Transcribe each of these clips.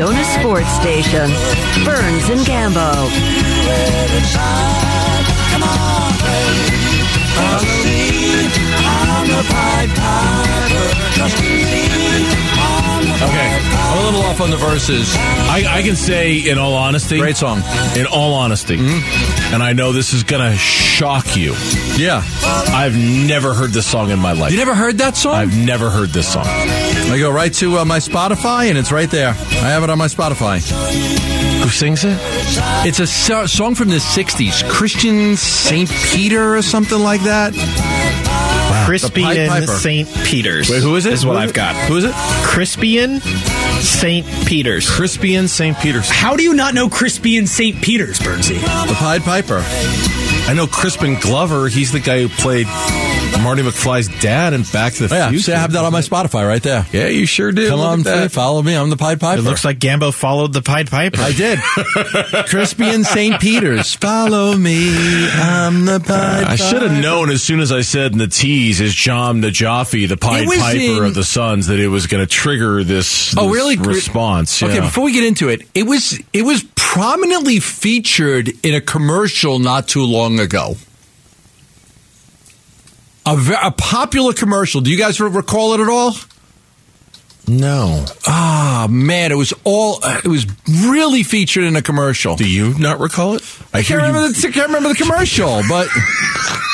Arizona sports station. Burns and Gambo. Come on, baby. Follow me. I'm the Pied Piper. Trust me. Okay, I'm a little off on the verses. I, I can say, in all honesty, Great song. In all honesty, mm-hmm. and I know this is gonna shock you. Yeah. I've never heard this song in my life. You never heard that song? I've never heard this song. I go right to uh, my Spotify, and it's right there. I have it on my Spotify. Who sings it? It's a so- song from the 60s. Christian St. Peter or something like that. Crispian Pied St. Peters. Wait, who is it? Is what Who is I've it? got. Who is it? Crispian St. Peters. Crispian St. Peters. How do you not know Crispian St. Peters, Bernsey? The Pied Piper. I know Crispin Glover. He's the guy who played Marty McFly's dad in Back to the Oh, yeah, Future. see, I have that on my Spotify right there. Yeah, you sure do. Come Look on, at that. follow me. I'm the Pied Piper. It looks like Gambo followed the Pied Piper. I did. Crispian St. Peters. Follow me. I'm the Pied I should have known as soon as I said in the tease is Jahm Najafi, the Pied Piper in- of the Suns, that it was going to trigger this, Oh, really? response. Okay, yeah. before we get into it, it was it was prominently featured in a commercial not too long ago. A, ve- a popular commercial. Do you guys re- recall it at all? no. Ah, man, it was all. Uh, it was really featured in a commercial. Do you not recall it? I I can't you. remember, the, I can't remember the commercial, but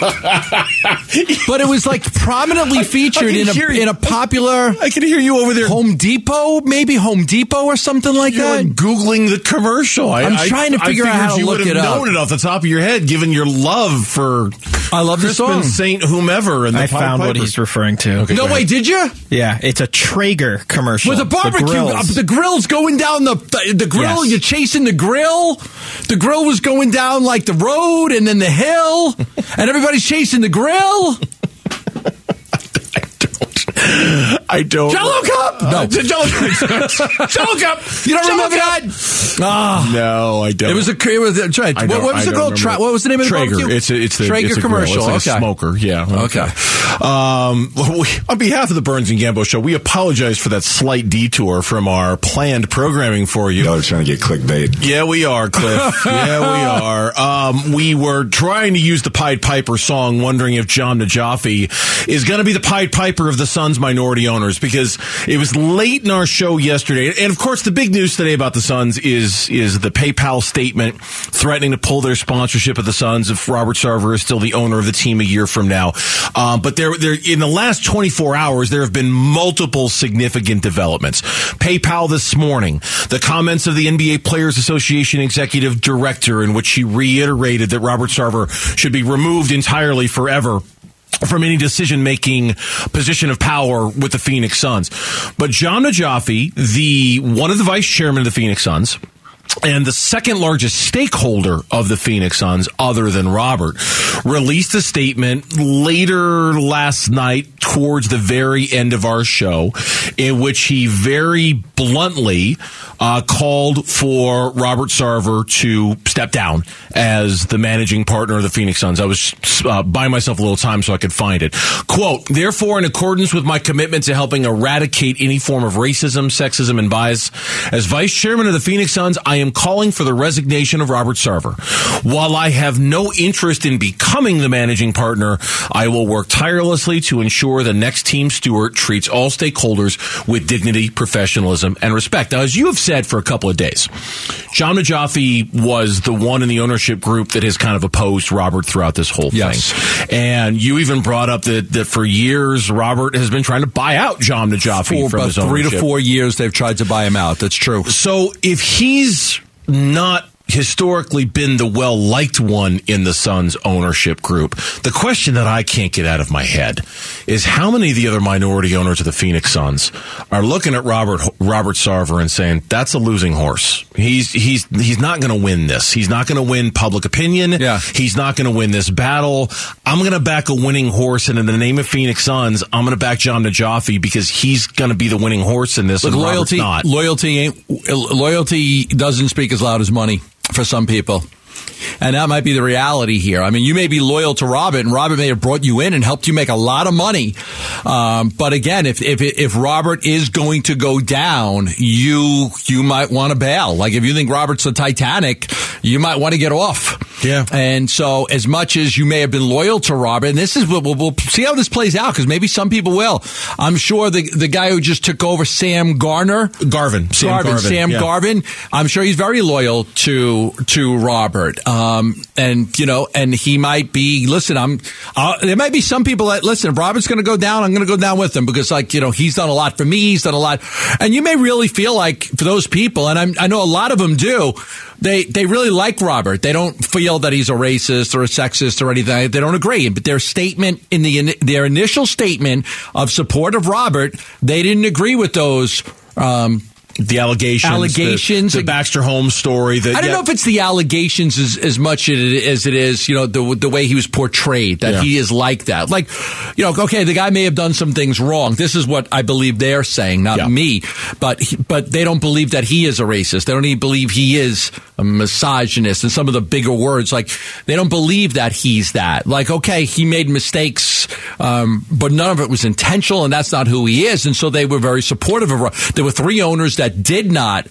but it was like prominently featured in a in a popular I can hear you over there. Home Depot, maybe Home Depot or something like You're that. like Googling the commercial. I, I'm trying to I figure out how to you would have known it off the top of your head, given your love for I love the song. Saint whomever. And the I Pied found what he's referring to. Okay. No way, did you? Yeah, it's a Traeger commercial. With a barbecue, The uh, grills. the grill's going down the the, the grill. Yes. You're chasing the grill. The grill was going down like the road and then the hill, and everybody's chasing the grill. I don't. Jello cup. No, Jello cup. Jello cup. you don't Jello remember cup. that? Ah, No, I don't. it was a. It was a, try, I what, what was I it don't called? Tra- what was the name of the Traeger. barbecue? It's a, it's the Traeger it's a grill. commercial. It's like okay. a smoker. Yeah. Okay. Um, well, we, on behalf of the Burns and Gambo show, we apologize for that slight detour from our planned programming for you. Y'all are trying to get clickbait. Yeah, we are, Cliff. yeah, we are. Um, we were trying to use the Pied Piper song, wondering if Jahm Najafi is going to be the Pied Piper of the Suns minority owners because it was late in our show yesterday. And of course, the big news today about the Suns is is the PayPal statement threatening to pull their sponsorship of the Suns if Robert Sarver is still the owner of the team a year from now. Um, but there, there in the last 24 hours, there have been multiple significant developments. PayPal this morning, the comments of the NBA Players Association executive director, in which she reiterated that Robert Sarver should be removed entirely forever from any decision making position of power with the Phoenix Suns. But Jahm Najafi, the one of the vice chairman of the Phoenix Suns, and the second largest stakeholder of the Phoenix Suns, other than Robert, released a statement later last night towards the very end of our show in which he very bluntly uh, called for Robert Sarver to step down as the managing partner of the Phoenix Suns. I was uh, buying myself a little time so I could find it. Quote, therefore, in accordance with my commitment to helping eradicate any form of racism, sexism, and bias, as vice chairman of the Phoenix Suns, I am calling for the resignation of Robert Sarver. While I have no interest in becoming the managing partner, I will work tirelessly to ensure the next team steward treats all stakeholders with dignity, professionalism, and respect. Now, as you have said for a couple of days, Jahm Najafi was the one in the ownership group that has kind of opposed Robert throughout this whole Yes. thing. And you even brought up that, that for years, Robert has been trying to buy out Jahm Najafi For from about his three to four years, they've tried to buy him out. That's true. So if he's not historically been the well liked one in the Suns ownership group, the question that I can't get out of my head is how many of the other minority owners of the Phoenix Suns are looking at Robert Robert Sarver and saying that's a losing horse. He's he's he's not going to win this. He's not going to win public opinion. Yeah. He's not going to win this battle. I'm going to back a winning horse, and in the name of Phoenix Suns, I'm going to back Jahm Najafi because he's going to be the winning horse in this. Look, and loyalty, not. loyalty ain't loyalty doesn't speak as loud as money for some people. And that might be the reality here. I mean, you may be loyal to Robert, and Robert may have brought you in and helped you make a lot of money. Um, but again, if if if Robert is going to go down, you you might want to bail. Like if you think Robert's the Titanic, you might want to get off. Yeah. And so, as much as you may have been loyal to Robert, and this is we'll, we'll see how this plays out because maybe some people will. I'm sure the the guy who just took over, Sam Garner, Garvin, Sam Garvin, Garvin, Sam yeah. Garvin. I'm sure he's very loyal to to Robert. Um, and you know, and he might be. Listen, I'm. Uh, there might be some people that listen. Robert's going to go down. I'm going to go down with him because, like, you know, he's done a lot for me. He's done a lot, and you may really feel like for those people, and I'm, I know a lot of them do. They they really like Robert. They don't feel that he's a racist or a sexist or anything. They don't agree. But their statement in the their initial statement of support of Robert, they didn't agree with those. Um, the allegations, Allegations. the, the Baxter Holmes story. That I don't yeah, know if it's the allegations as, as much as it is, you know, the the way he was portrayed that Yeah. he is like that. Like, you know, okay, the guy may have done some things wrong. This is what I believe they're saying, not Yeah. me. But he, but they don't believe that he is a racist. They don't even believe he is a misogynist and some of the bigger words. Like they don't believe that he's that. Like, okay, he made mistakes, um, but none of it was intentional, and that's not who he is. And so they were very supportive of. There were three owners that did not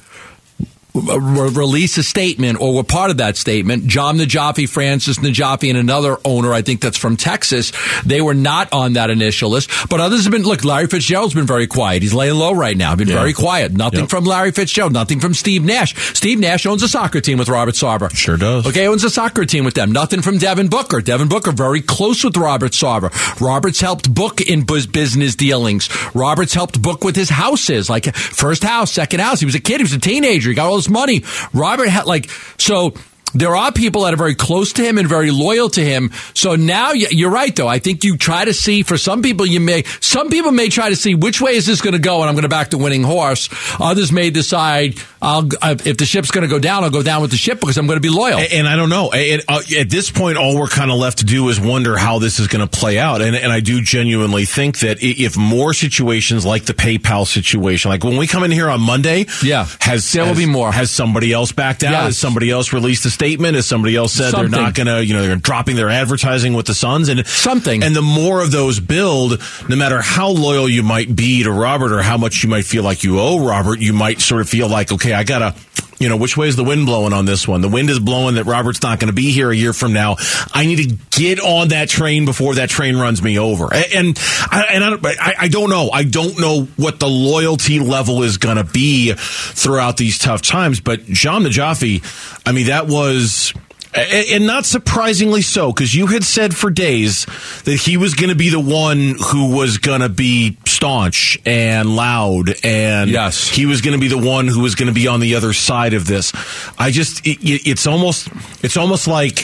re- release a statement or were part of that statement. Jahm Najafi, Francis Najafi, and another owner, I think that's from Texas, they were not on that initial list. But others have been, look, Larry Fitzgerald's been very quiet. He's laying low right now. Been Yeah. very quiet. Nothing Yep. from Larry Fitzgerald. Nothing from Steve Nash. Steve Nash owns a soccer team with Robert Sarver. Sure does. Okay, owns a soccer team with them. Nothing from Devin Booker. Devin Booker very close with Robert Sarver. Robert's helped book in bus- business dealings. Robert's helped book with his houses, like first house, second house. He was a kid. He was a teenager. He got all this money. Robert had like so. There are people that are very close to him and very loyal to him. So now you're right, though. I think you try to see for some people, you may, some people may try to see which way is this going to go and I'm going to back the winning horse. Others may decide I'll, uh, if the ship's going to go down, I'll go down with the ship because I'm going to be loyal. And I don't know. And, uh, at this point, all we're kind of left to do is wonder how this is going to play out. And, and I do genuinely think that if more situations like the PayPal situation, like when we come in here on Monday, Yeah. has There will has- be more. Has somebody else backed out? Yes. Has somebody else released a statement? Has somebody else said Something. they're not going to, you know, they're dropping their advertising with the Suns and Something. And the more of those build, no matter how loyal you might be to Robert or how much you might feel like you owe Robert, you might sort of feel like, okay, I gotta, you know, which way is the wind blowing on this one? The wind is blowing that Robert's not going to be here a year from now. I need to get on that train before that train runs me over. And I, and I, don't- I, I don't know. I don't know what the loyalty level is going to be throughout these tough times. But Jahm Najafi, I mean, that was. And not surprisingly so, because you had said for days that he was going to be the one who was going to be staunch and loud, and Yes. he was going to be the one who was going to be on the other side of this. I just, it- it's almost, it's almost like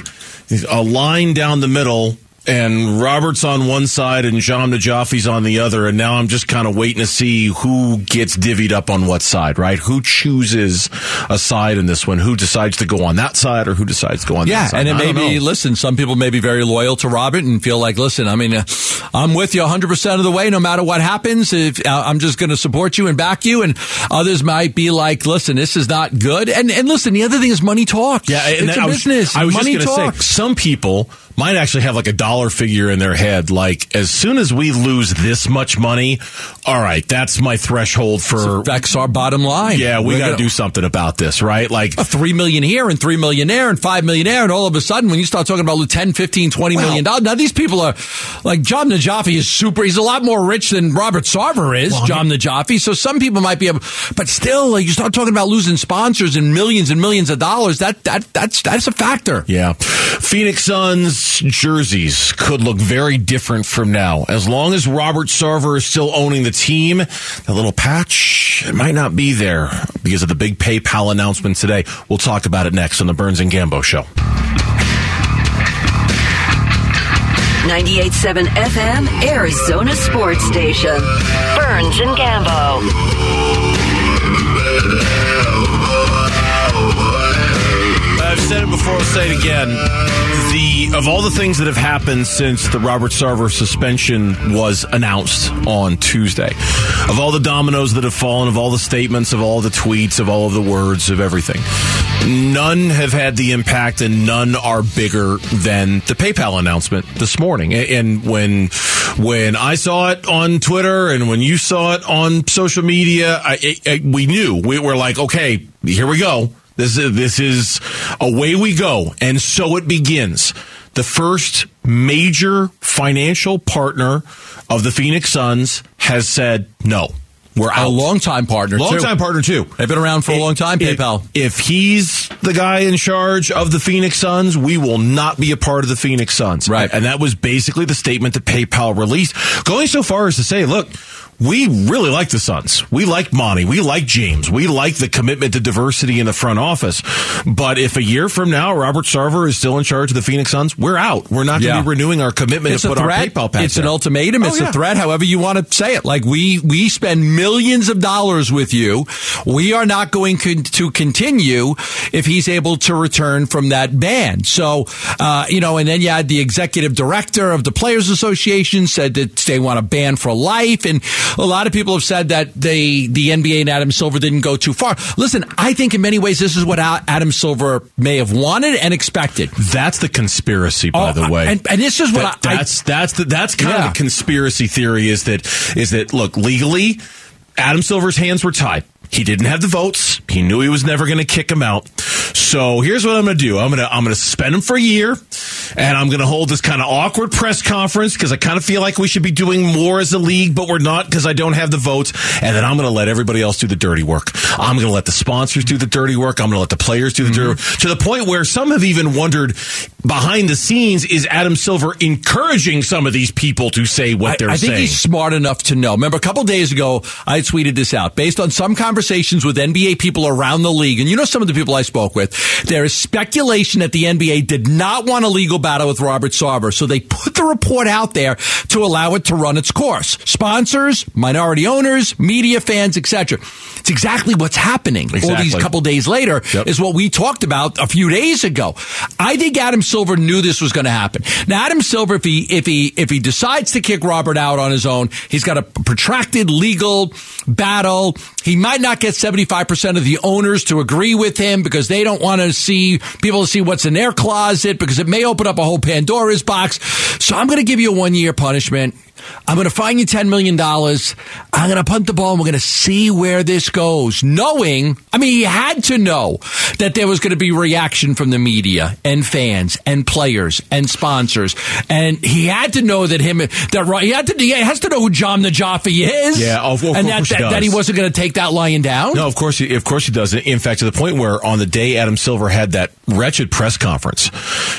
a line down the middle. And Robert's on one side and Jahm Najafi's on the other. And now I'm just kind of waiting to see who gets divvied up on what side, right? Who chooses a side in this one? Who decides to go on that side or who decides to go on Yeah, that side? and it I may be, know. listen, some people may be very loyal to Robert and feel like, listen, I mean, uh, I'm with you 100% of the way, no matter what happens. If uh, I'm just going to support you and back you. And others might be like, listen, this is not good. And, and listen, the other thing is money talks. Yeah, and it's I a was, business. I was money just going to say, some people might actually have like a dollar figure in their head. Like, as soon as we lose this much money, all right, that's my threshold for. affects our bottom line. yeah, we got to do something about this, right? Like, a three million here and three million there and five million there and all of a sudden when you start talking about 10 15 20 Well- million dollars now these people are like jahm najafi is super he's a lot more rich than robert sarver is jahm najafi so some people might be able but still like, you start talking about losing sponsors and millions and millions of dollars that that that's that's a factor Yeah. Phoenix Suns jerseys could look very different from now. As long as Robert Sarver is still owning the team, that little patch it might not be there because of the big PayPal announcement today. We'll talk about it next on the Burns and Gambo show. 98.7 FM, Arizona Sports Station. Burns and Gambo. I've said it before, I'll say it again. The of all the things that have happened since the Robert Sarver suspension was announced on Tuesday, of all the dominoes that have fallen, of all the statements, of all the tweets, of all of the words, of everything, none have had the impact and none are bigger than the PayPal announcement this morning. And when when I saw it on Twitter and when you saw it on social media, I, I, we knew we were like, okay, here we go. This is this is away we go, and so it begins. The first major financial partner of the Phoenix Suns has said no. We're A long time partner, long too. time partner too. They've been around for a long time, If- PayPal. If he's the guy in charge of the Phoenix Suns, we will not be a part of the Phoenix Suns. Right. And that was basically the statement that PayPal released, going so far as to say, look, we really like the Suns. We like Monty. We like James. We like the commitment to diversity in the front office. But if a year from now Robert Sarver is still in charge of the Phoenix Suns, we're out. We're not going to Yeah. be renewing our commitment It's to put threat. our PayPal It's an down. ultimatum. Oh, It's yeah. a threat. However you want to say it. Like we we spend millions of dollars with you. We are not going con- to continue if he's able to return from that ban. So uh, you know, and then you had the executive director of the Players Association said that they want a ban for life, and a lot of people have said that they the NBA and Adam Silver didn't go too far. Listen, I think in many ways this is what Adam Silver may have wanted and expected. That's the conspiracy, by Oh, the way. and- and this is what That- I- that's that's the, that's kind Yeah. of the conspiracy theory is that is that look legally, Adam Silver's hands were tied. He didn't have the votes. He knew he was never going to kick him out. So here's what I'm going to do. I'm going to I'm going to suspend him for a year, and I'm going to hold this kind of awkward press conference because I kind of feel like we should be doing more as a league, but we're not because I don't have the votes. And then I'm going to let everybody else do the dirty work. I'm going to let the sponsors do the dirty work. I'm going to let the players do the dirty work. To the point where some have even wondered behind the scenes is Adam Silver encouraging some of these people to say what they're saying. I think saying. he's smart enough to know. Remember, a couple days ago, I tweeted this out based on some conversations with NBA people around the league. And you know, some of the people I spoke with, there is speculation that the NBA did not want a legal battle with Robert Sarver. So they put the report out there to allow it to run its course. Sponsors, minority owners, media fans, etc. It's exactly what's happening. Exactly. All these couple days later Yep. is what we talked about a few days ago. I think Adam Silver knew this was going to happen. Now, Adam Silver, if he if he if he decides to kick Robert out on his own, he's got a protracted legal battle. He might not get seventy five percent of the owners to agree with him because they don't want to see people to see what's in their closet because it may open up a whole Pandora's box. So I'm going to give you a one year punishment. I'm going to find you $10 million. I'm going to punt the ball and we're going to see where this goes. Knowing, I mean, he had to know that there was going to be reaction from the media and fans and players and sponsors. And he had to know that him, that he had to, he has to know who Jahm Najafi is. Yeah, of- of and that, he that, that he wasn't going to take that lion down. No, of course, he, of course he does. In fact, to the point where on the day Adam Silver had that wretched press conference,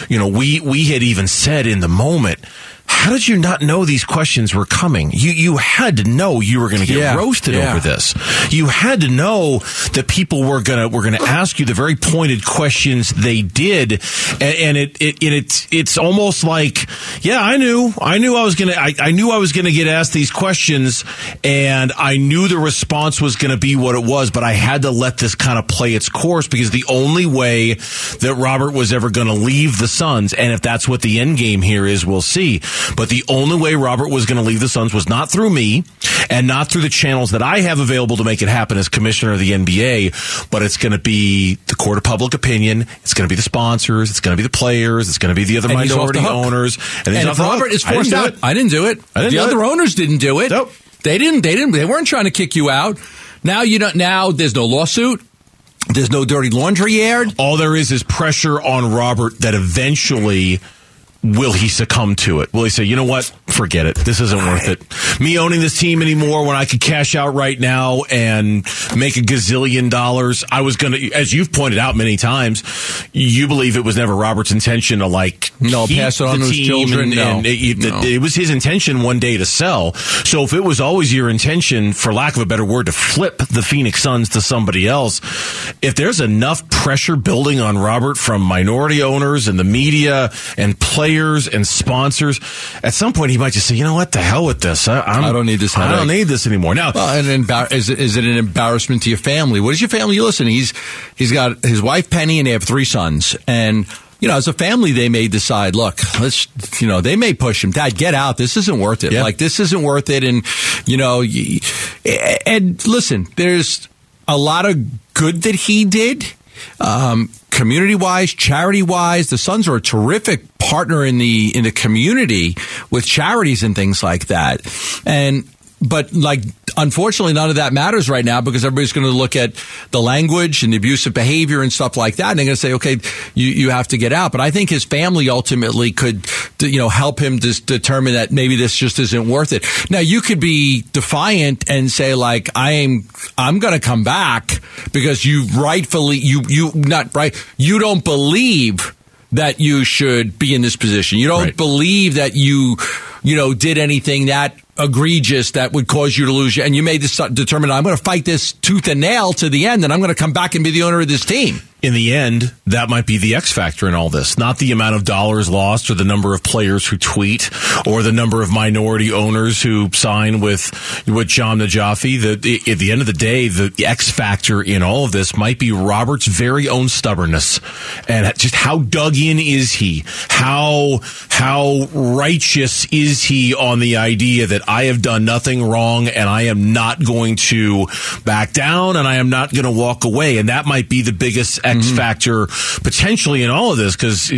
you know, we we had even said in the moment, "How did you not know these questions were coming? You you had to know you were going to get Yeah, roasted yeah. over this. You had to know that people were gonna were going to ask you the very pointed questions they did, and, and it, it it it's it's almost like, yeah, I knew, I knew I was gonna, I, I knew I was going to get asked these questions, and I knew the response was going to be what it was, but I had to let this kind of play its course because the only way that Robert was ever going to leave the Suns, and if that's what the end game here is, we'll see. But the only way Robert was going to leave the Suns was not through me, and not through the channels that I have available to make it happen as commissioner of the NBA, but it's going to be the court of public opinion. It's going to be the sponsors. It's going to be the players. It's going to be the other And minority the owners. And, he's if Robert hook. is I didn't forced do out, it. I didn't do it. I didn't the do other it. owners didn't do it. Nope. They didn't. They didn't. They weren't trying to kick you out. Now you don't. Now there's no lawsuit. There's no dirty laundry aired. All there is is pressure on Robert that eventually will he succumb to it? Will he say, you know what? Forget it. This isn't worth it. Me owning this team anymore when I could cash out right now and make a gazillion dollars. I was going to, as you've pointed out many times, you believe it was never Robert's intention to like No, pass it on to his children. And, No. and it, No. it was his intention one day to sell. So if it was always your intention, for lack of a better word, to flip the Phoenix Suns to somebody else, if there's enough pressure building on Robert from minority owners and the media and players and sponsors, at some point he might just say, you know what, the hell with this. I, I'm, I don't need this I don't need this anymore. Now, Well, and embar- is, it, is it an embarrassment to your family? What is your family? Listen, he's he's got his wife Penny, and they have three sons, and. You know, as a family, they may decide, look, let's, you know, they may push him, Dad, get out. This isn't worth it. Like, this isn't worth it. And, you know, y- and listen, there's a lot of good that he did. um, community wise, charity wise, the Suns are a terrific partner in the in the community with charities and things like that. And but like unfortunately none of that matters right now because everybody's going to look at the language and the abusive behavior and stuff like that and they're going to say okay you, you have to get out but i think his family ultimately could you know help him to determine that maybe this just isn't worth it now you could be defiant and say like i am i'm going to come back because you rightfully you you not right you don't believe that you should be in this position. You don't Right. believe that you, you know, did anything that egregious that would cause you to lose. And you made this determine I'm going to fight this tooth and nail to the end, and I'm going to come back and be the owner of this team. In the end, that might be the X factor in all this. Not the amount of dollars lost or the number of players who tweet or the number of minority owners who sign with, with Jahm Najafi. The, at the end of the day, the X factor in all of this might be Robert's very own stubbornness and just how dug in is he? How, how righteous is he on the idea that I have done nothing wrong and I am not going to back down and I am not going to walk away? And that might be the biggest X factor potentially in all of this. Cause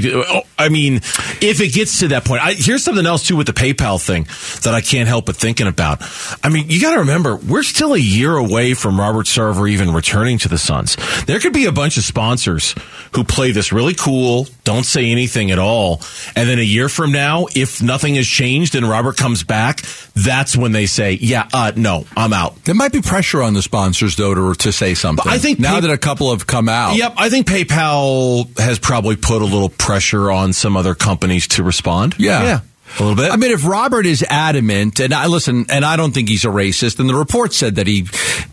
I mean, if it gets to that point, I, here's something else too with the PayPal thing that I can't help but thinking about. I mean, you got to remember, we're still a year away from Robert Sarver even returning to the Suns. There could be a bunch of sponsors who play this really cool, don't say anything at all. And then a year from now, if nothing has changed and Robert comes back, that's when they say, yeah, uh, no, I'm out. There might be pressure on the sponsors though to, to say something. I think now Pay- that a couple have come out. Yep, I think PayPal has probably put a little pressure on some other companies to respond. Yeah. Yeah. A little bit. I mean, if Robert is adamant, and I listen, and I don't think he's a racist, and the report said that he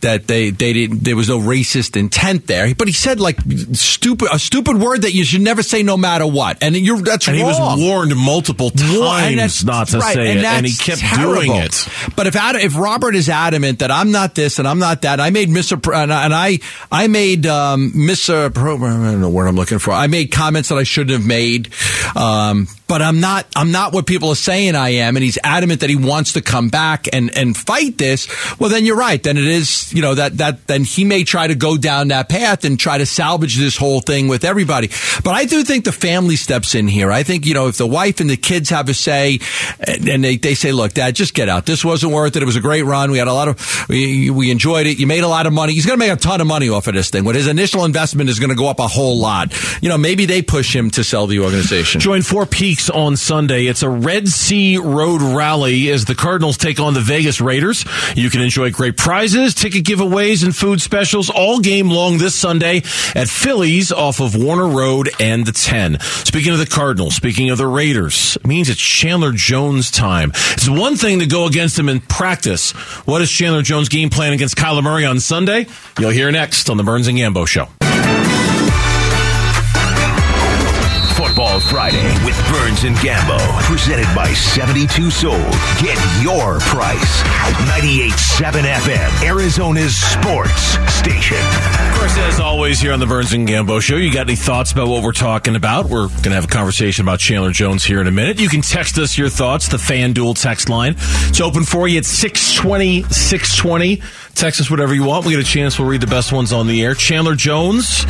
that they they didn't there was no racist intent there, but he said like stupid a stupid word that you should never say no matter what, and you're that's and he was warned multiple times not to right, say and it, and he kept terrible. doing it. But if Ad- if Robert is adamant that I'm not this and I'm not that, I made misappro- and I and I, I made um, misappro- I don't know what I'm looking for. I made comments that I shouldn't have made. Um, but I'm not. I'm not what people are saying I am, and he's adamant that he wants to come back and and fight this. Well, then you're right. Then it is. You know that that then he may try to go down that path and try to salvage this whole thing with everybody. But I do think the family steps in here. I think you know if the wife and the kids have a say, and, they they say, look, Dad, just get out. This wasn't worth it. It was a great run. We had a lot of we we enjoyed it. You made a lot of money. He's going to make a ton of money off of this thing. But his initial investment is going to go up a whole lot. You know, maybe they push him to sell the organization. Join Four Peaks on Sunday. It's a Red Sea Road rally as the Cardinals take on the Vegas Raiders. You can enjoy great prizes, ticket giveaways, and food specials all game long this Sunday at Phillies off of Warner Road and the 10. Speaking of the Cardinals, speaking of the Raiders, it means it's Chandler Jones time. It's one thing to go against him in practice. What is Chandler Jones' game plan against Kyler Murray on Sunday? You'll hear next on the Burns and Gambo Show. Football Friday with Burns and Gambo. Presented by 72 Sold. Get your price. 98.7 FM. Arizona's sports station. Of course, as always, here on the Burns and Gambo Show, you got any thoughts about what we're talking about? We're going to have a conversation about Chandler Jones here in a minute. You can text us your thoughts, the FanDuel text line. It's open for you at 620, 620. Text us whatever you want. We get a chance, we'll read the best ones on the air. Chandler Jones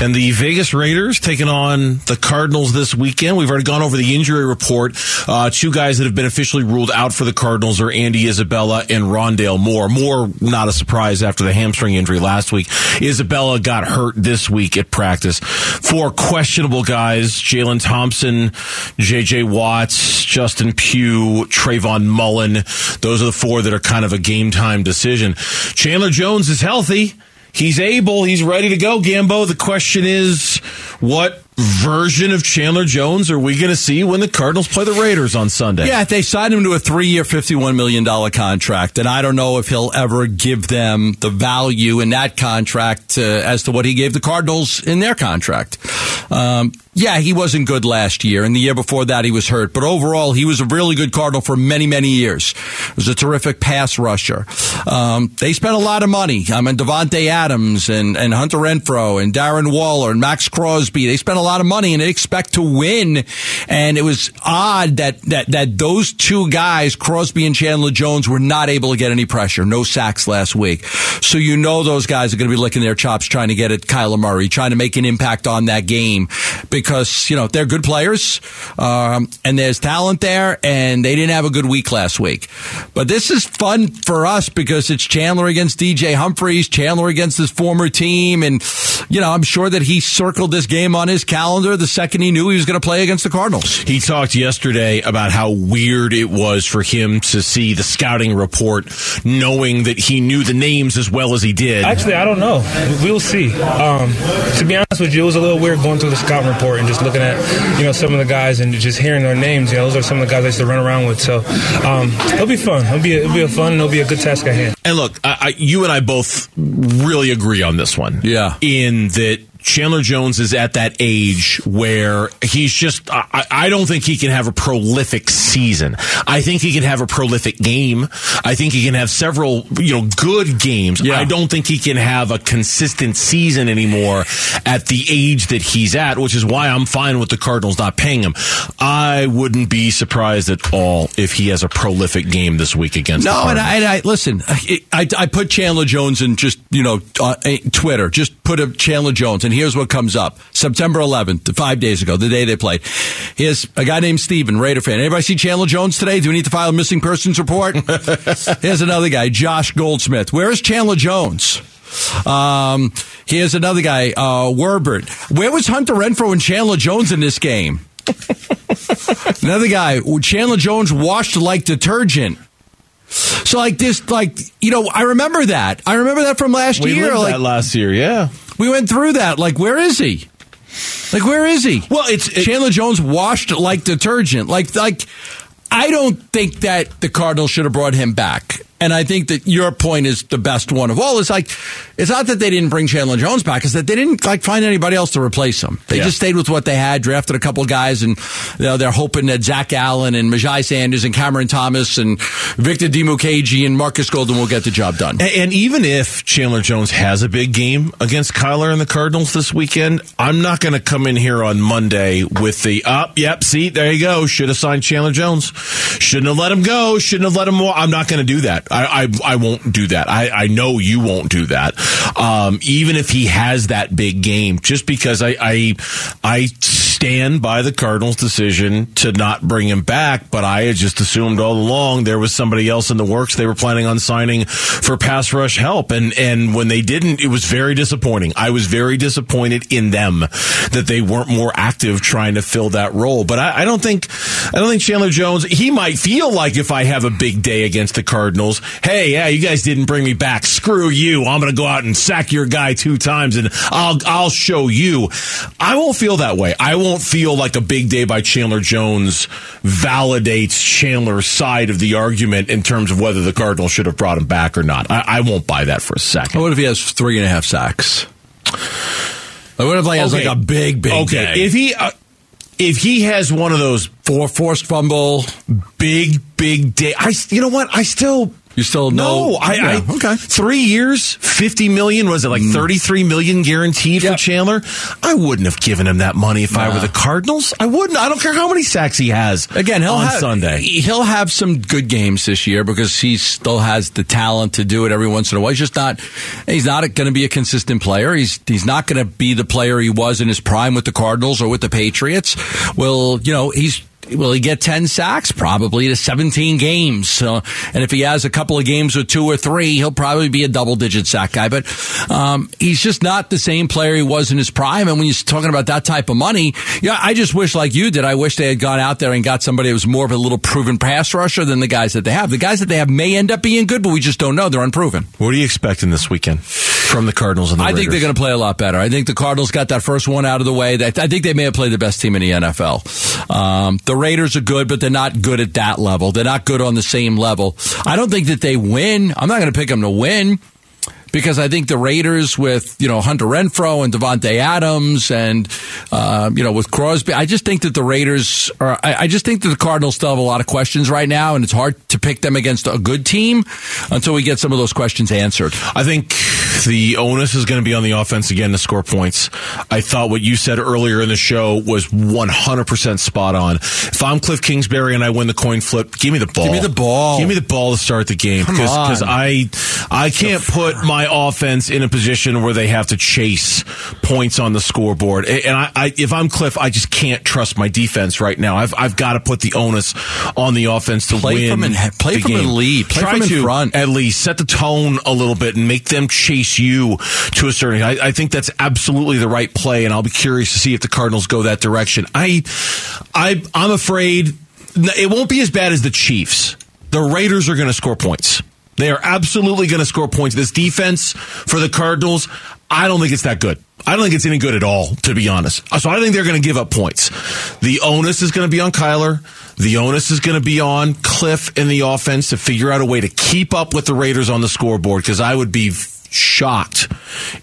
and the Vegas Raiders taking on the Cardinals this weekend. We've already gone over the injury report. Uh, two guys that have been officially ruled out for the Cardinals are Andy Isabella and Rondale Moore. Moore, not a surprise after the hamstring injury last week. Isabella got hurt this week at practice. Four questionable guys, Jalen Thompson, JJ Watts, Justin Pugh, Trayvon Mullen. Those are the four that are kind of a game time decision. Chandler Jones is healthy. He's able. He's ready to go, Gambo. The question is, what version of Chandler Jones are we going to see when the Cardinals play the Raiders on Sunday? Yeah, they signed him to a three-year, fifty-one million dollar contract, and I don't know if he'll ever give them the value in that contract uh, as to what he gave the Cardinals in their contract. Um, yeah, he wasn't good last year, and the year before that he was hurt. But overall, he was a really good Cardinal for many, many years. He Was a terrific pass rusher. Um, they spent a lot of money. I mean, Davante Adams and, and Hunter Renfrow and Darren Waller and Maxx Crosby. They spent a lot of money and they expect to win. And it was odd that that that those two guys, Crosby and Chandler Jones, were not able to get any pressure. No sacks last week. So you know those guys are going to be licking their chops trying to get at Kyler Murray, trying to make an impact on that game because you know they're good players um, and there's talent there, and they didn't have a good week last week. But this is fun for us because it's Chandler against DJ Humphries, Chandler against his former team, and you know I'm sure that he circled this game on his calendar the second he knew he was going to play against the Cardinals. He talked yesterday about how weird it was for him to see the scouting report, knowing that he knew the names as well as he did. Actually, I don't know. We'll see. Um, to be honest with you, it was a little weird going through the scout report and just looking at you know some of the guys and just hearing their names. You know, those are some of the guys I used to run around with. So um, it'll be fun. It'll be a, it'll be a fun. And it'll be a good task at hand. And look, I, I, you and I both really agree on this one. Yeah. In that Chandler Jones is at that age where he's just, I, I don't think he can have a prolific season. I think he can have a prolific game. I think he can have several, you know, good games. Yeah. I don't think he can have a consistent season anymore at the age that he's at, which is why I'm fine with the Cardinals not paying him. I wouldn't be surprised at all if he has a prolific game this week against No, and Cardinals. I, and I listen. I, I put Chandler Jones in just you know uh, Twitter. Just put a Chandler Jones, and here's what comes up: September 11th, five days ago, the day they played. Here's a guy named Steven, Raider fan. Anybody see Chandler Jones today? Do we need to file a missing persons report? here's another guy, Josh Goldsmith. Where is Chandler Jones? Um, here's another guy, uh, Werbert. Where was Hunter Renfrow and Chandler Jones in this game? Another guy, Chandler Jones washed like detergent. So like this, like you know, I remember that. I remember that from last we year. lived Like that last year, yeah. We went through that. Like where is he? Like where is he? Well, it's- it- Chandler Jones washed like detergent. Like like I don't think that the Cardinals should have brought him back. And I think that your point is the best one of all. It's like it's not that they didn't bring Chandler Jones back; it's that they didn't like find anybody else to replace him. They Yeah. just stayed with what they had, drafted a couple of guys, and you know, they're hoping that Zach Allen and Myjai Sanders and Cameron Thomas and Victor Dimukeje and Marcus Golden will get the job done. And, and even if Chandler Jones has a big game against Kyler and the Cardinals this weekend, I'm not going to come in here on Monday with the up. yep, see, there you go. Should have signed Chandler Jones. Shouldn't have let him go. Shouldn't have let him. Wa- I'm not going to do that. I, I I won't do that. I I know you won't do that. Um, even if he has that big game, just because I I I stand by the Cardinals' decision to not bring him back, but I had just assumed all along there was somebody else in the works they were planning on signing for pass rush help, and and when they didn't, it was very disappointing. I was very disappointed in them that they weren't more active trying to fill that role. But I, I don't think I don't think Chandler Jones. He might feel like if I have a big day against the Cardinals, hey, yeah, you guys didn't bring me back. Screw you. I'm going to go out and sack your guy two times, and I'll I'll show you. I won't feel that way. I won't feel like a big day by Chandler Jones validates Chandler's side of the argument in terms of whether the Cardinals should have brought him back or not. I, I won't buy that for a second. What if he has three and a half sacks? Like, what if he has Okay. like a big, big okay, day? if he uh, if he has one of those Four forced fumble, big big day, I you know what I still. You still No, know. I, Yeah, I okay. Mm. Three years, fifty million. Was it like thirty-three million guaranteed Yep. for Chandler? I wouldn't have given him that money if I were the Cardinals. I wouldn't. I don't care how many sacks he has. Again, he'll on have, Sunday. He'll have some good games this year because he still has the talent to do it every once in a while. He's just not. He's not going to be a consistent player. He's he's not going to be the player he was in his prime with the Cardinals or with the Patriots. Well, you know he's. Will he get 10 sacks? Probably to 17 games. So, and if he has a couple of games with two or three, he'll probably be a double digit sack guy. But um, he's just not the same player he was in his prime. And when you're talking about that type of money, yeah, I just wish, like you did, I wish they had gone out there and got somebody who was more of a little proven pass rusher than the guys that they have. The guys that they have may end up being good, but we just don't know. They're unproven. What are you expecting this weekend from the Cardinals and the I think they're going to play a lot better. I think the Cardinals got that first one out of the way. I think they may have played the best team in the NFL. Um, the Raiders are good, but they're not good at that level. They're not good on the same level. I don't think that they win. I'm not going to pick them to win. Because I think the Raiders with you know Hunter Renfrow and Davante Adams and uh, you know with Crosby, I just think that the Raiders are. I, I just think that the Cardinals still have a lot of questions right now, and it's hard to pick them against a good team until we get some of those questions answered. I think the onus is going to be on the offense again to score points. I thought what you said earlier in the show was 100% spot on. If I'm Cliff Kingsbury and I win the coin flip, give me the ball. Give me the ball. Give me the ball to start the game because. I I can't put my offense in a position where they have to chase points on the scoreboard. And I, I if I'm Cliff, I just can't trust my defense right now. I've I've got to put the onus on the offense to Play win. from in- play the from game. lead. Play Try from in front. at least set the tone a little bit and make them chase you to a certain. I, I think that's absolutely the right play, and I'll be curious to see if the Cardinals go that direction. I, I, I'm afraid it won't be as bad as the Chiefs. The Raiders are going to score points. They are absolutely going to score points. This defense for the Cardinals, I don't think it's that good. I don't think it's any good at all, to be honest. So I think they're going to give up points. The onus is going to be on Kyler. The onus is going to be on Cliff in the offense to figure out a way to keep up with the Raiders on the scoreboard because I would be shocked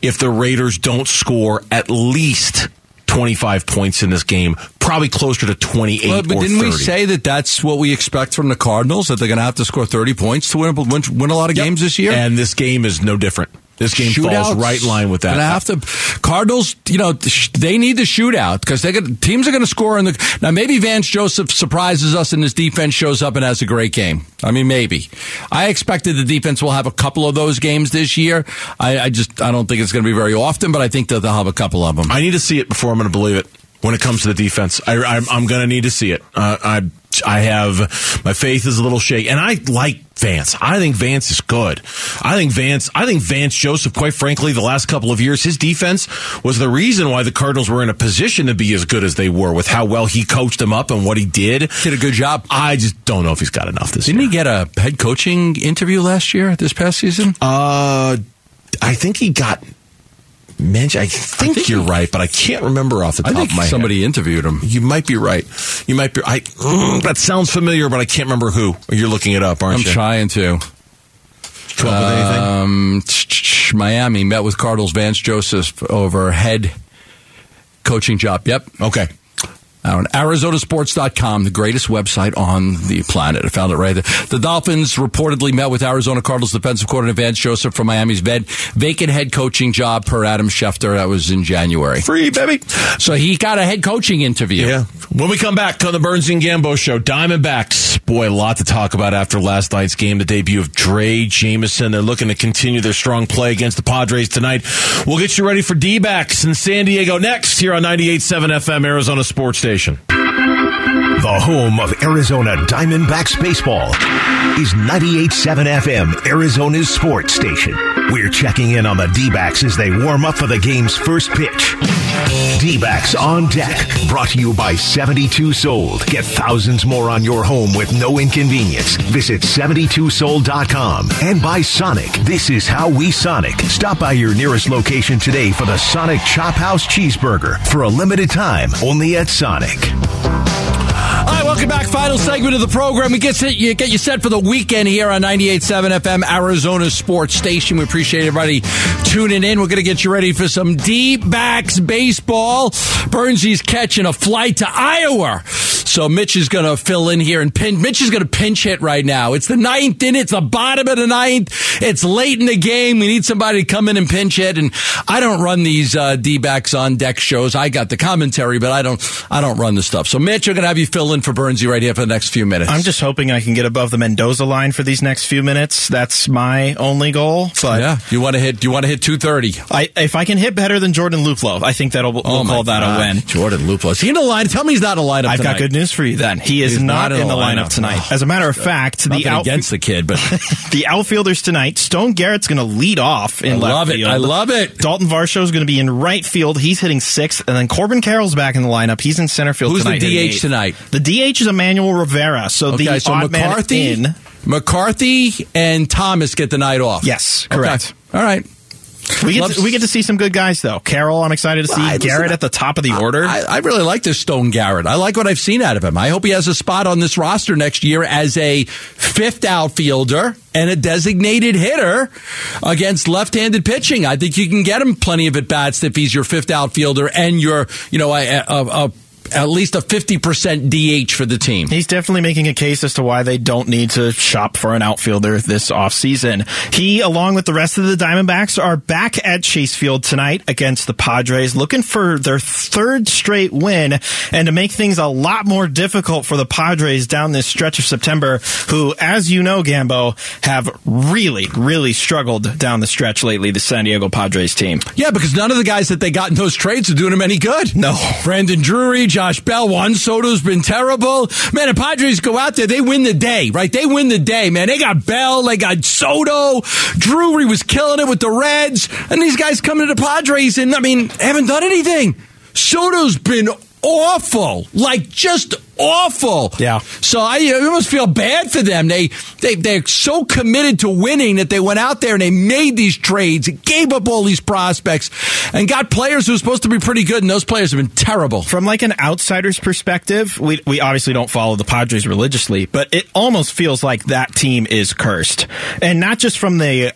if the Raiders don't score at least 25 points in this game, probably closer to 28 Well, but didn't 30. we say that that's what we expect from the Cardinals? That they're going to have to score thirty points to win win, win a lot of Yep. games this year? And this game is no different. This game falls Shootouts? right in line with that. Gonna have to. Cardinals, you know, they need the shootout because they got teams are going to score in the. Now maybe Vance Joseph surprises us and his defense shows up and has a great game. I mean, maybe. I expected the defense will have a couple of those games this year. I, I just I don't think it's going to be very often, but I think that they'll have a couple of them. I need to see it before I'm going to believe it. When it comes to the defense, I, I'm, I'm going to need to see it. Uh, I I have my faith is a little shaky, and I like Vance. I think Vance is good. I think Vance. I think Vance Joseph. Quite frankly, the last couple of years, his defense was the reason why the Cardinals were in a position to be as good as they were with how well he coached them up and what he did. Did a good job. I just don't know if he's got enough this Didn't year. he get a head coaching interview last year, this past season? Uh, I think he got mentioned. I think, think you're he- right, but I can't remember off the I top of my head. somebody head. interviewed him. You might be right. You might be. I mm, that sounds familiar, but I can't remember who. You're looking it up, aren't you? I'm trying to. Come up with anything? Um, Miami met with Cardinals Vance Joseph over head coaching job. Yep. Okay. On ArizonaSports.com, the greatest website on the planet. I found it right there. The Dolphins reportedly met with Arizona Cardinals defensive coordinator Vance Joseph from Miami's. Vacant head coaching job per Adam Schefter. That was in January. Free, baby. So he got a head coaching interview. Yeah. When we come back on the Burns and Gambo show, Diamondbacks. Boy, a lot to talk about after last night's game. The debut of Drey Jameson. They're looking to continue their strong play against the Padres tonight. We'll get you ready for D-backs in San Diego next here on 98.7 FM Arizona Sports Station. The home of Arizona Diamondbacks baseball is 98.7 FM, Arizona's sports station. We're checking in on the D-backs as they warm up for the game's first pitch. D-backs on deck, brought to you by 72 Sold. Get thousands more on your home with no inconvenience. Visit 72sold.com and by Sonic. This is how we Sonic. Stop by your nearest location today for the Sonic Chop House Cheeseburger for a limited time only at Sonic. All right, welcome back. Final segment of the program. We get you get you set for the weekend here on 98.7 FM, Arizona Sports Station. We appreciate everybody tuning in. We're going to get you ready for some D-backs baseball. Burnsy's catching a flight to Iowa. So Mitch is going to fill in here and pin. Mitch is going to pinch hit right now. It's the ninth inning. It's the bottom of the ninth. It's late in the game. We need somebody to come in and pinch hit. And I don't run these uh, D backs on deck shows. I got the commentary, but I don't. I don't run the stuff. So Mitch, I'm going to have you fill in for Burnsy right here for the next few minutes. I'm just hoping I can get above the Mendoza line for these next few minutes. That's my only goal. But yeah. You want to hit? You want to hit 230? I, if I can hit better than Jordan Luplow, I think that'll we'll Oh call that God. a win. Jordan Luplow. Is he in the line? Tell me he's not the lineup. I've got good news for you. Then he is He's not, in the lineup, lineup. tonight. As a matter of fact, the out, against the kid, but the outfielders tonight. Stone Garrett's going to lead off in left. I left love it. field. I love it. Dalton Varsho is going to be in right field. He's hitting sixth, and then Corbin Carroll's back in the lineup. He's in center field Who's the tonight. hitting DH tonight? The DH is Emmanuel Rivera. So okay. the So odd McCarthy, man in. McCarthy, and Thomas get the night off. Yes, Okay. correct. All right. We get, Loves- to, we get to see some good guys though. Carroll, I'm excited to see. Listen, Garrett at the top of the order. I, I really like this Stone Garrett. I like what I've seen out of him. I hope he has a spot on this roster next year as a fifth outfielder and a designated hitter against left-handed pitching. I think you can get him plenty of at bats if he's your fifth outfielder and your, you know, a, a, a, at least a fifty percent DH for the team. He's definitely making a case as to why they don't need to shop for an outfielder this offseason. He, along with the rest of the Diamondbacks, are back at Chase Field tonight against the Padres, looking for their third straight win and to make things a lot more difficult for the Padres down this stretch of September, who, as you know, Gambo, have really, really struggled down the stretch lately, the San Diego Padres team. Yeah, because none of the guys that they got in those trades are doing them any good. No. Brandon Drury, Josh Bell, Juan Soto's been terrible. Man, the Padres go out there, they win the day, right? They win the day, man. They got Bell, they got Soto. Drury was killing it with the Reds. And these guys come to the Padres and, I mean, haven't done anything. Soto's been awful. Like, just awful. Yeah. So I you almost feel bad for them. They they they're so committed to winning that they went out there and they made these trades, gave up all these prospects, and got players who were supposed to be pretty good, and those players have been terrible. From like an outsider's perspective, we we obviously don't follow the Padres religiously, but it almost feels like that team is cursed. And not just from the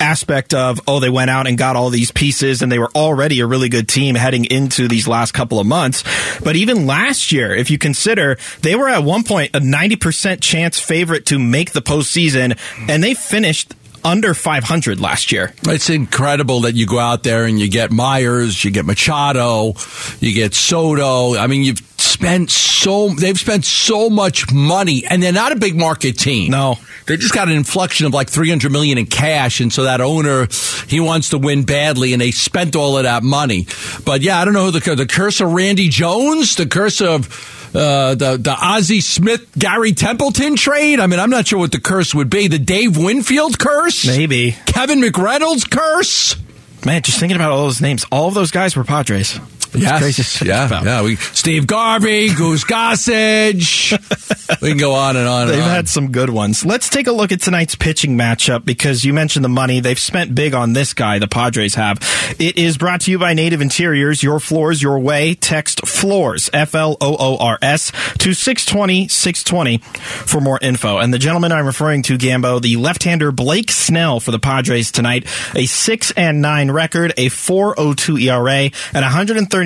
aspect of oh they went out and got all these pieces and they were already a really good team heading into these last couple of months but even last year if you consider they were at one point a 90% chance favorite to make the postseason and they finished under 500 last year It's incredible that you go out there and you get Myers, you get Machado, you get Soto. I mean, you've spent so they've spent so much money, and they're not a big market team. No. they just got an inflection of like three hundred million in cash, and so that owner he wants to win badly, and they spent all of that money. But yeah, I don't know who the the curse of Randy Jones, the curse of. Uh, the the Ozzie Smith Gary Templeton trade. I mean, I'm not sure what the curse would be. The Dave Winfield curse, maybe Kevin McReynolds curse. man just thinking about all those names all of those guys were Padres It's Yes. crazy yeah, about. yeah. We Steve Garvey, Goose Gossage. we can go on and on. And They've on. had some good ones. Let's take a look at tonight's pitching matchup because you mentioned the money. They've spent big on this guy, the Padres have. It is brought to you by Native Interiors. Your floors, your way. Text floors, F L O O R S, to 620 620 for more info. And the gentleman I'm referring to, Gambo, the left hander Blake Snell for the Padres tonight, a 6 and 9 record, a 402 ERA, and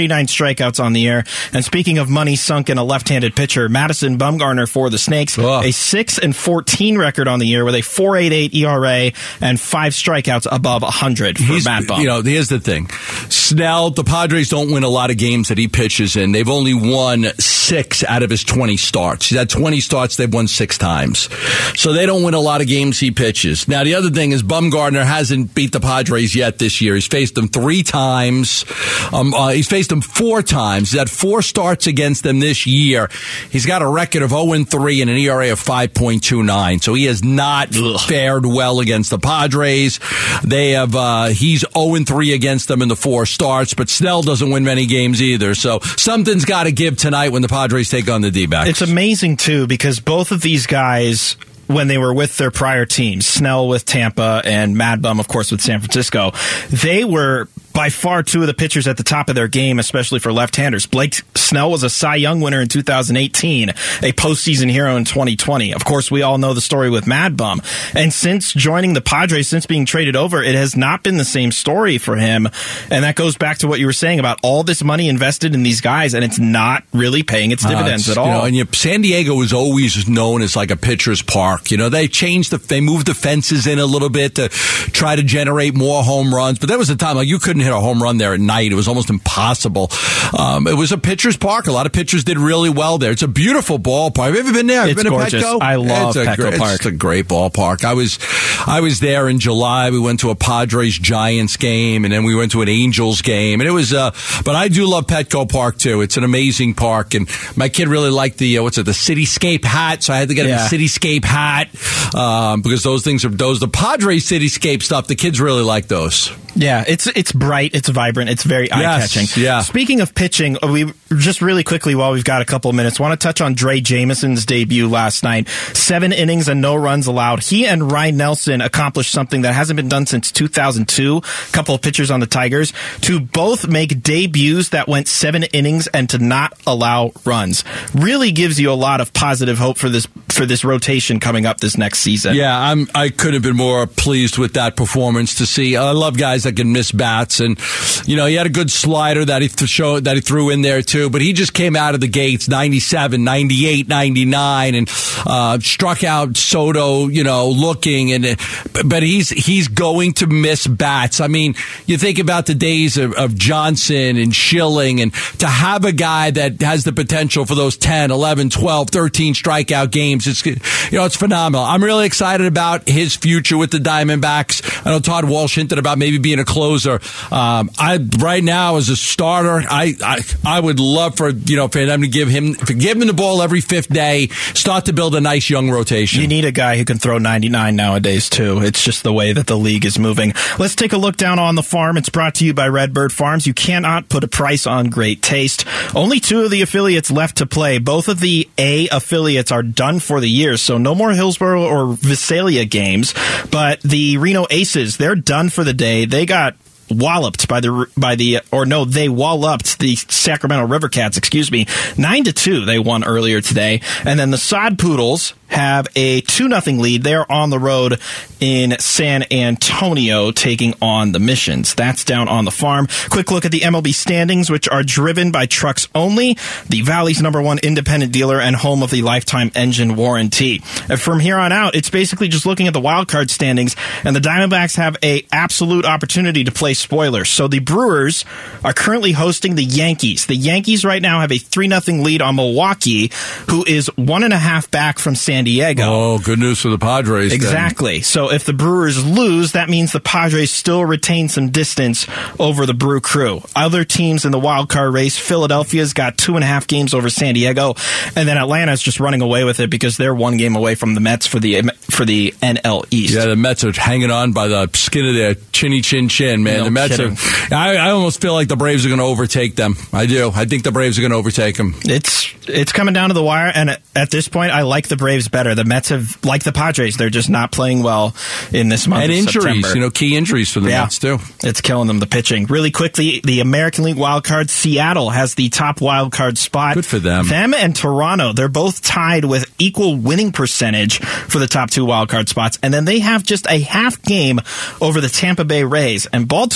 139 strikeouts on the air. And speaking of money sunk in a left handed pitcher, Madison Bumgarner for the Snakes, Ugh. a 6 and 14 record on the year with a 488 ERA and five strikeouts above 100 for He's- Matt Bum. You know, here's the thing. Snell, the Padres don't win a lot of games that he pitches in. They've only won six out of his 20 starts. He's had 20 starts, they've won six times. So they don't win a lot of games he pitches. Now, the other thing is Bumgarner hasn't beat the Padres yet this year. He's faced them three times. Um, uh, he's faced them four times. He's had four starts against them this year. He's got a record of 0 3 and an ERA of 5.29. So he has not fared well against the Padres. They have, uh, he's 0 3 against them in the four starts, but Snell doesn't win many games either. So something's got to give tonight when the Padres take on the D backs. It's amazing too because both of these guys, when they were with their prior teams, Snell with Tampa and Mad Bum, of course, with San Francisco, they were by far two of the pitchers at the top of their game, especially for left-handers. Blake Snell was a Cy Young winner in 2018, a postseason hero in 2020. Of course, we all know the story with Mad Bum. And since joining the Padres, since being traded over, it has not been the same story for him. And that goes back to what you were saying about all this money invested in these guys, and it's not really paying its dividends Uh, at all. You know, and you, San Diego was always known as like a pitcher's park. You know, they changed the, they moved the fences in a little bit to try to generate more home runs. But there was a time like you couldn't hit a home run there at night. It was almost impossible. Um, it was a pitcher's park. A lot of pitchers did really well there. It's a beautiful ballpark. Have you ever been there? Have It's been gorgeous. to Petco? I love it's Petco great- Park. It's a great ballpark. I was, I was there in July. We went to a Padres Giants game, and then we went to an Angels game, and it was. Uh, but I do love Petco Park too. It's an amazing park, and my kid really liked the uh, what's it, the Cityscape hat. So I had to get him Yeah. a Cityscape hat um, because those things are those the Padres Cityscape stuff. The kids really like those. Yeah, it's it's bright, it's vibrant, it's very eye catching. yeah. Speaking of pitching, uh, we just really quickly while we've got a couple of minutes, want to touch on Drey Jameson's debut last night. Seven innings and no runs allowed. He and Ryne Nelson accomplished something that hasn't been done since 2002. A couple of pitchers on the Tigers to both make debuts that went seven innings and to not allow runs. Really gives you a lot of positive hope for this for this rotation coming up this next season. Yeah, I'm. I could have been more pleased with that performance to see. I love guys that can miss bats, and you know he had a good slider that he th- showed that he threw in there too. But he just came out of the gates 97, 98, 99, and uh, struck out Soto. You know, looking and but he's he's going to miss bats. I mean, you think about the days of, of Johnson and Schilling, and to have a guy that has the potential for those 10, 11, 12, 13 strikeout games, it's you know it's phenomenal. I'm really excited about his future with the Diamondbacks. I know Todd Walsh hinted about maybe being a closer. Um, I right now as a starter, I, I I would love for you know for them to give him give him the ball every fifth day, start to build a nice young rotation. You need a guy who can throw 99 nowadays, too. It's just the way that the league is moving. Let's take a look down on the farm. It's brought to you by Redbird Farms. You cannot put a price on great taste. Only two of the affiliates left to play. Both of the A affiliates are done for the year, so no more Hillsboro or Visalia games. But the Reno Aces, they're done for the day. They got walloped by the by the uh, or no they walloped the Sacramento River Cats excuse me 9 to 2 they won earlier today. And then the Sod Poodles have a 2 nothing lead. They're on the road in San Antonio taking on the Missions. That's down on the farm. Quick look at the MLB standings which are driven by trucks only the Valley's number 1 independent dealer and home of the lifetime engine warranty. And from here on out it's basically just looking at the wild card standings and the Diamondbacks have a absolute opportunity to play spoilers. So the Brewers are currently hosting the Yankees. The Yankees right now have a 3 0 lead on Milwaukee, who is one and a half back from San Diego. Oh, good news for the Padres. then. Exactly. So if the Brewers lose, that means the Padres still retain some distance over the Brew Crew. Other teams in the wild card race, Philadelphia's got two and a half games over San Diego, and then Atlanta's just running away with it because they're one game away from the Mets for the for the NL East. Yeah, the Mets are hanging on by the skin of their chinny chin chin, man. No the Mets kidding. are. I, I almost feel like the Braves are going to overtake them. I do. I think the Braves are going to overtake them. It's it's coming down to the wire, and at, this point, I like the Braves better. The Mets have, like the Padres, they're just not playing well in this month. And of injuries, September. you know, key injuries for the Yeah. Mets too. It's killing them, the pitching. Really quickly, the American League wild card, Seattle has the top wild card spot. Good for them. Them and Toronto, they're both tied with equal winning percentage for the top two wild card spots. And then they have just a half game over the Tampa Bay Rays. And Baltimore,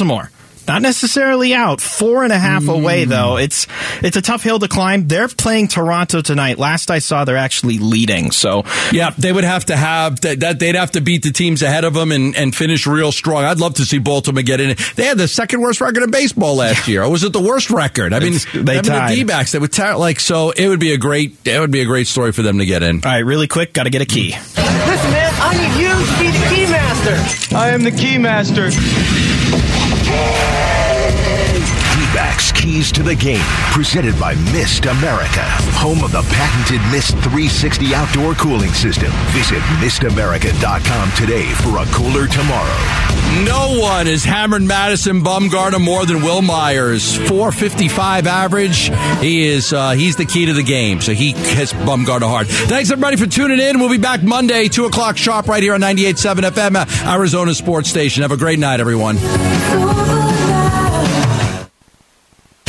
not necessarily out. Four and a half Hmm. away, though. It's it's a tough hill to climb. They're playing Toronto tonight. Last I saw, they're actually leading. So Yeah, they would have to have that. that they'd have to beat the teams ahead of them and, and finish real strong. I'd love to see Baltimore get in. They had the second worst record in baseball last year. Or was it the worst record? I mean, It's- they them and tied. the D-backs. They would tar- like so. It would be a great. It would be a great story for them to get in. all right, really quick, got to get a key. Listen, man, I need you to be the key master. I am the key master. Yeah! D-backs Keys to the Game, presented by Mist America, home of the patented Mist 360 outdoor cooling system. Visit mistamerica.com today for a cooler tomorrow. No one has hammered Madison Bumgarner more than Wil Myers. 455 average. He is uh, he's the key to the game. So he hits Bumgarner hard. Thanks everybody for tuning in. We'll be back Monday, 2 o'clock sharp right here on 98.7 FM, uh, Arizona Sports Station. Have a great night, everyone